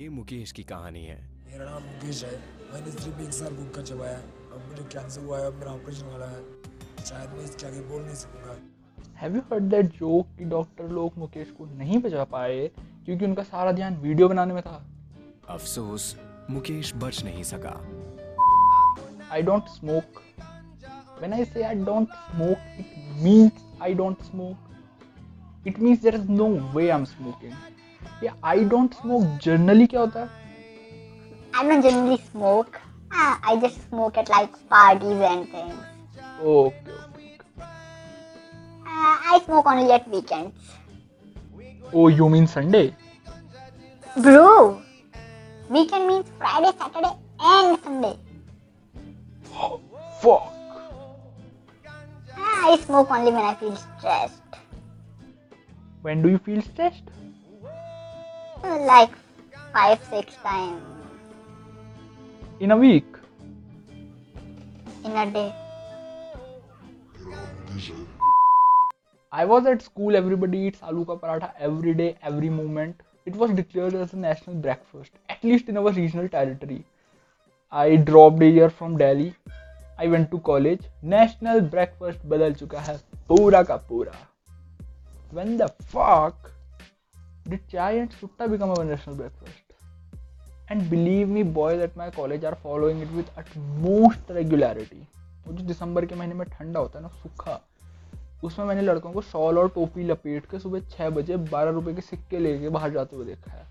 ये मुकेश की कहानी है। मेरा नाम मुकेश है। मैंने सिर्फ़ एक साल गुटखा चबाया अब मुझे कैंसर हुआ है अब मेरा ऑपरेशन वाला है। शायद मैं इसके आगे बोल नहीं सकूँगा। Have you heard that joke कि डॉक्टर लोग मुकेश को नहीं बचा पाए क्योंकि उनका सारा ध्यान वीडियो बनाने में था? अफसोस मुकेश बच नहीं सका। I don't smoke when i say i don't smoke it means i don't smoke. It means there is no way i'm smoking. ये i don't smoke generally क्या होता है I don't generally smoke. Uh, I just smoke at like parties and things. Okay Uh, I smoke only at weekends. Oh you mean Sunday Bro, weekend means Friday, Saturday, and Sunday. fuck Uh, I smoke only when I feel stressed. when do you feel stressed Uh, like five, six times. In a week? In a day. I was at school, everybody eats aloo ka paratha every day, every moment. It was declared as a national breakfast, at least in our regional territory. I dropped a year from Delhi. I went to college. National breakfast badal chuka hai, pura ka pura. When the fuck? Did chai and sutta become our national breakfast? And believe me, boys at my college are following it with utmost regularity. वो जो दिसंबर के महीने में ठंडा होता है ना सूखा उसमें मैंने लड़कों को शॉल और टोपी लपेट के सुबह छः बजे बारह रुपए के सिक्के लेके बाहर जाते हुए देखा है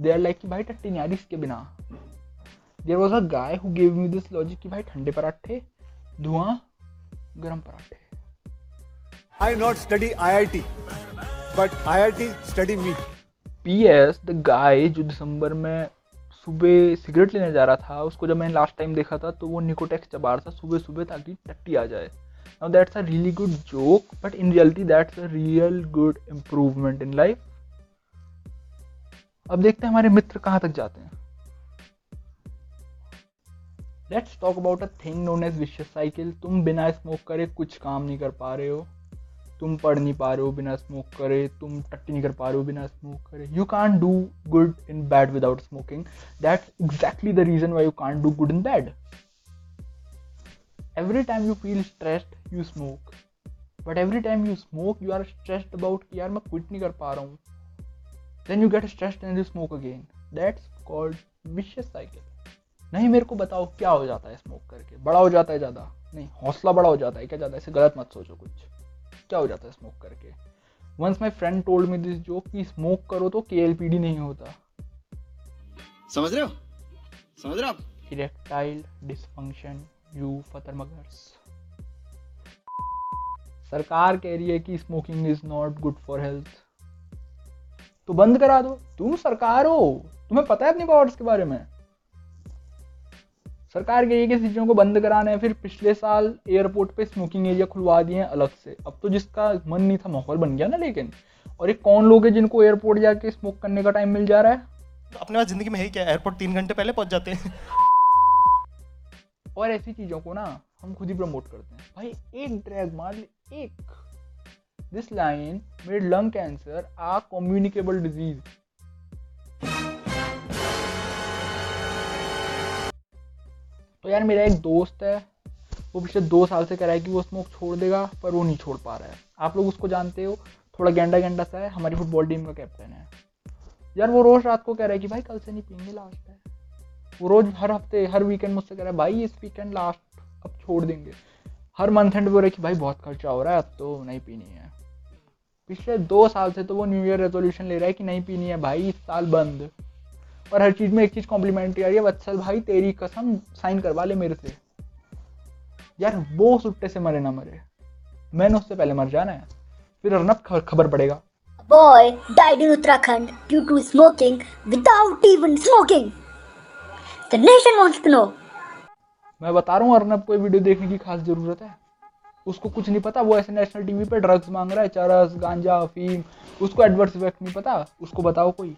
दे आर लाइक कि भाई टट्टी नहीं आ इसके बिना there was a guy who give me this logic कि भाई ठंडे पराठे धुआँ गर्म पराठे I not study IIT, but IIT study me. P S the guy जो दिसंबर में सुबह सिगरेट लेने जा रहा था उसको जब मैंने लास्ट टाइम देखा था तो वो निकोटेक्स चबा रहा था सुबह सुबह ताकि टट्टी आ जाए। Now that's a really good joke but in reality that's a real good improvement in life अब देखते हैं हमारे मित्र कहाँ तक जाते हैं। Let's talk about a thing known as vicious cycle तुम बिना स्मोक करे कुछ काम नहीं कर पा रहे हो। तुम पढ़ नहीं पा रहे हो बिना स्मोक करे, तुम टट्टी नहीं कर पा रहे हो बिना स्मोक करे। You can do good in bad without smoking that's exactly the reason why you can do good in bad every time you feel stressed, you smoke. But every time you smoke, you are stressed about कि यार मैं quit नहीं कर पा रहा हूँ। Then you get stressed and you smoke again. That's called vicious cycle. नहीं, मेरे को बताओ, क्या हो जाता है स्मोक करके? बड़ा हो जाता है ज़्यादा? नहीं, हौसला बड़ा हो जाता है क्या ज़्यादा? ऐसे गलत मत सोचो कुछ। क्या हो जाता है स्मोक करके। Once my friend told me this जो कि स्मोक करो तो के नहीं होता। समझ रहे हो? समझ रहे हो आप? इरेक्टाइल डिसफंक्शन यू फतरमगर्स सरकार कह रही है कि smoking is not good for health तो बंद करा दो। तुम सरकार हो। तुम्हें पता है अपनी पावर्स के बारे में? सरकार कह रही है कि चीज़ों को बंद कराना है फिर पिछले साल एयरपोर्ट पे स्मोकिंग एरिया खुलवा दिए हैं अलग से। अब तो जिसका मन नहीं था माहौल बन गया ना लेकिन। और ये कौन लोग हैं जिनको एयरपोर्ट जाके स्मोक करने का टाइम मिल जा रहा है? अपने पास ज़िंदगी में है ही क्या? एयरपोर्ट तीन घंटे पहले पहुँच जाते हैं। और ऐसी चीज़ों को ना हम खुद ही प्रमोट करते हैं। भाई एक ड्रैग मार ले एक। This line made lung cancer a communicable disease यार मेरा एक दोस्त है, वो पिछले दो साल से कह रहा है कि वो स्मोक छोड़ देगा, पर वो नहीं छोड़ पा रहा है। आप लोग उसको जानते हो, थोड़ा गेंडा गेंडा सा है, हमारी फुटबॉल टीम का कैप्टन है। यार वो रोज रात को कह रहा है कि भाई कल से नहीं पीएँगे लास्ट है। वो रोज हर हफ़्ते, हर वीकेंड मुझसे कह रहा है, भाई इस वीकेंड लास्ट अब छोड़ देंगे। हर मंथ एंड वो रहे कि, भाई बहुत खर्चा हो रहा है, अब तो नहीं पीनी है। पिछले दो साल से तो वो न्यू ईयर रेजोल्यूशन ले रहा है कि नहीं पीनी है, भाई इस साल बंद। और हर चीज़ में एक चीज़ कॉम्प्लीमेंट्री आ रही है वत्सल भाई तेरी कसम साइन करवा ले मेरे से। यार वो सुट्टे से मरे ना मरे। मैंने उससे पहले मर जाना है। फिर अर्नब खबर पड़ेगा। Boy died in Uttarakhand due to smoking without even smoking. The nation wants to know. मैं बता रहा हूँ अर्नब को वीडियो देखने की खास ज़रूरत है। उसको कुछ नहीं पता वो ऐसे नेशनल टीवी पे ड्रग्स मांग रहा है चरस गांजा अफीम उसको एडवर्स इफ़ेक्ट नहीं पता। उसको बताओ कोई।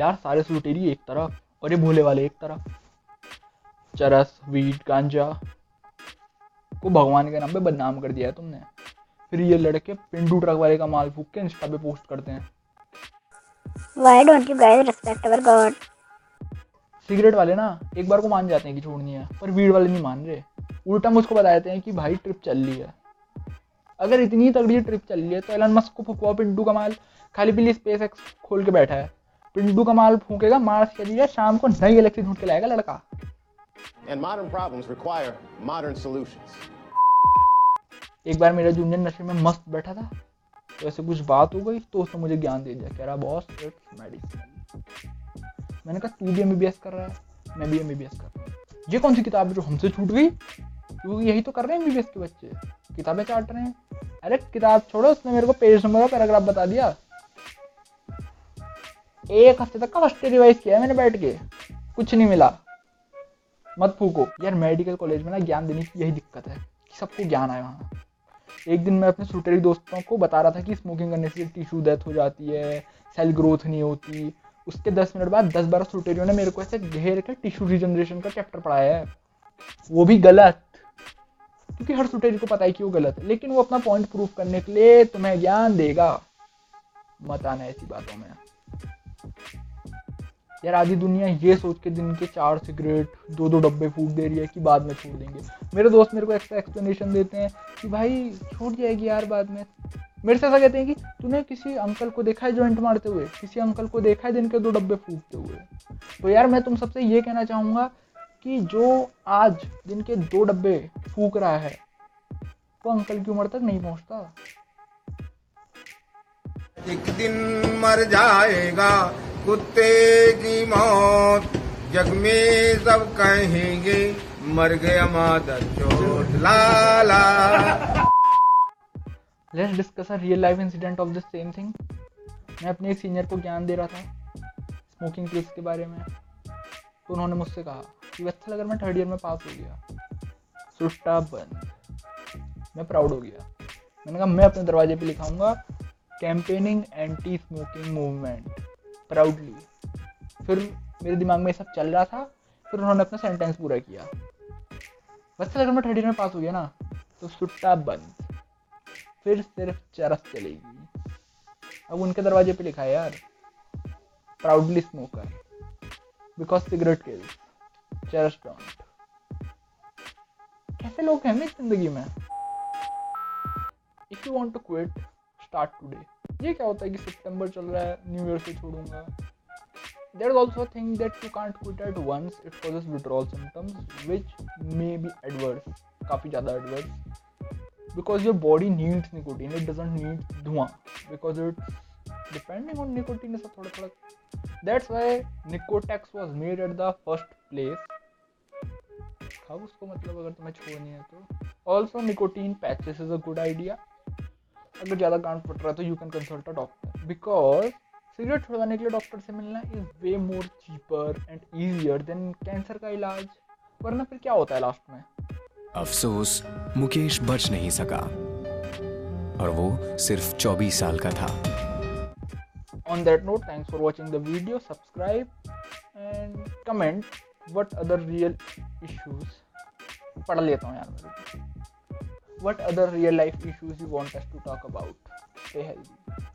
यार सारे सुलटेरी एक तरफ़ और ये भोले वाले एक तरफ़ चरस वीट गांजा। को भगवान के नाम पे बदनाम कर दिया है तुमने। फिर ये लड़के पिंडू ट्रक वाले का माल फूक के इंस्टा पे पोस्ट करते हैं। Why don't you guys respect our God? Cigarette वाले ना एक बार को मान जाते हैं कि छोड़नी है पर वीड वाले नहीं मान रहे। उल्टा मुझको बता देते हैं कि भाई ट्रिप चल रही है। अगर इतनी तगड़ी ट्रिप चल रही है तो एलन मस्क को फुकवा पिंटू का माल। खाली पीली स्पेस एक्स खोल के बैठा है। पिंटू का माल फूकेगा मार्स के लिए शाम को नई गैलेक्सी ढूंढ के लाएगा लड़का। And modern problems require modern solutions. एक बार मेरा जूनियर नशे में मस्त बैठा था तो ऐसे कुछ बात हो गई तो उसने मुझे ज्ञान दे दिया कह रहा बॉस इट्स मेडिसिन मैंने कहा तू भी एम कर रहा है? मैं भी एम कर रहा हूँ। ये कौन सी किताब है जो हमसे छूट गई? क्योंकि यही तो कर रहे हैं एम के बच्चे। किताबें चाट रहे हैं। अरे किताब छोड़ो उसने मेरे को पेज नंबर का पैराग्राफ बता दिया। एक हफ़्ते तक का फ़र्स्ट रिवाइज किया मैंने बैठ के। कुछ नहीं मिला। मत फूको। यार मेडिकल कॉलेज में ना ज्ञान देने की यही दिक्कत है कि सबको ज्ञान आए वहाँ। एक दिन मैं अपने सुटेरी दोस्तों को बता रहा था कि स्मोकिंग करने से टिश्यू डेथ हो जाती है सेल ग्रोथ नहीं होती। उसके दस मिनट बाद दस बारह सुटेरियों ने मेरे को ऐसे घेर के टिश्यू रिजनरेशन का चैप्टर पढ़ाया है। वो भी गलत। क्योंकि हर सुटेरी को पता है कि वो गलत है। लेकिन वो अपना पॉइंट प्रूफ करने के लिए तुम्हें ज्ञान देगा। मत आना ऐसी बातों में। यार, आधी दुनिया ये सोच के दिन के चार सिगरेट दो दो डब्बे फूक दे रही है कि बाद में छोड़ देंगे। मेरे दोस्त मेरे को एक्स्ट्रा एक्सप्लेनेशन देते हैं कि भाई छूट जाएगी यार बाद में। मेरे से ऐसा कहते हैं कि तूने किसी अंकल को देखा है जॉइंट मारते हुए? किसी अंकल को देखा है दिन के दो डब्बे फूकते हुए? तो यार, मैं तुम सबसे ये कहना चाहूँगा कि जो आज दिन के दो डब्बे फूक रहा है, वो अंकल की उम्र तक नहीं पहुँचता। एक दिन मर जाएगा कुत्ते की मौत। जग में सब कहेंगे, मर गया मादर चोट। ला ला। Let's discuss a real life incident of this same thing मैं अपने एक सीनियर को ज्ञान दे रहा था स्मोकिंग किल्स के बारे में। तो उन्होंने मुझसे कहा कि अच्छा अगर मैं थर्ड ईयर में पास हो गया, सुट्टा बंद। मैं प्राउड हो गया। मैंने कहा, मैं अपने दरवाजे पे लिखाऊँगा campaigning anti smoking movement proudly फिर मेरे दिमाग में सब चल रहा था, फिर उन्होंने अपना सेंटेंस पूरा किया। बस अगर मैं ईयर में पास हो गया ना तो सुट्टा बंद। फिर सिर्फ़ चरस चलेगी। अब उनके दरवाजे पे लिखा है, यार proudly smoker because cigarette kills चरस डोंट कैसे लोग हैं इस ज़िंदगी में? If you want to quit start today ये क्या होता है कि सितंबर चल रहा है न्यू ईयर से छोड़ूँगा। There also think that you can't quit at once it for this withdrawal symptoms which may be adverse काफ़ी ज़्यादा adverse because your body needs nicotine it doesn't need धुआँ because it depending on nicotine सब थोड़ा थोड़ा that's why Nicotex was made at the first place अब उसको मतलब अगर तुम्हें छोड़नी है तो। Also nicotine patches is a good idea अगर ज़्यादा गांड पट रहा है तो you can consult a doctor because cigarette छुड़वाने के लिए डॉक्टर से मिलना is way more cheaper and easier than cancer का इलाज. वरना फिर क्या होता है लास्ट में? अफसोस मुकेश बच नहीं सका। और वो सिर्फ़ 24 साल का था। On that note thanks for watching the video. Subscribe and comment what other real issues पढ़ लेता हूँ यार मेरे what other real life issues you want us to talk about? Stay healthy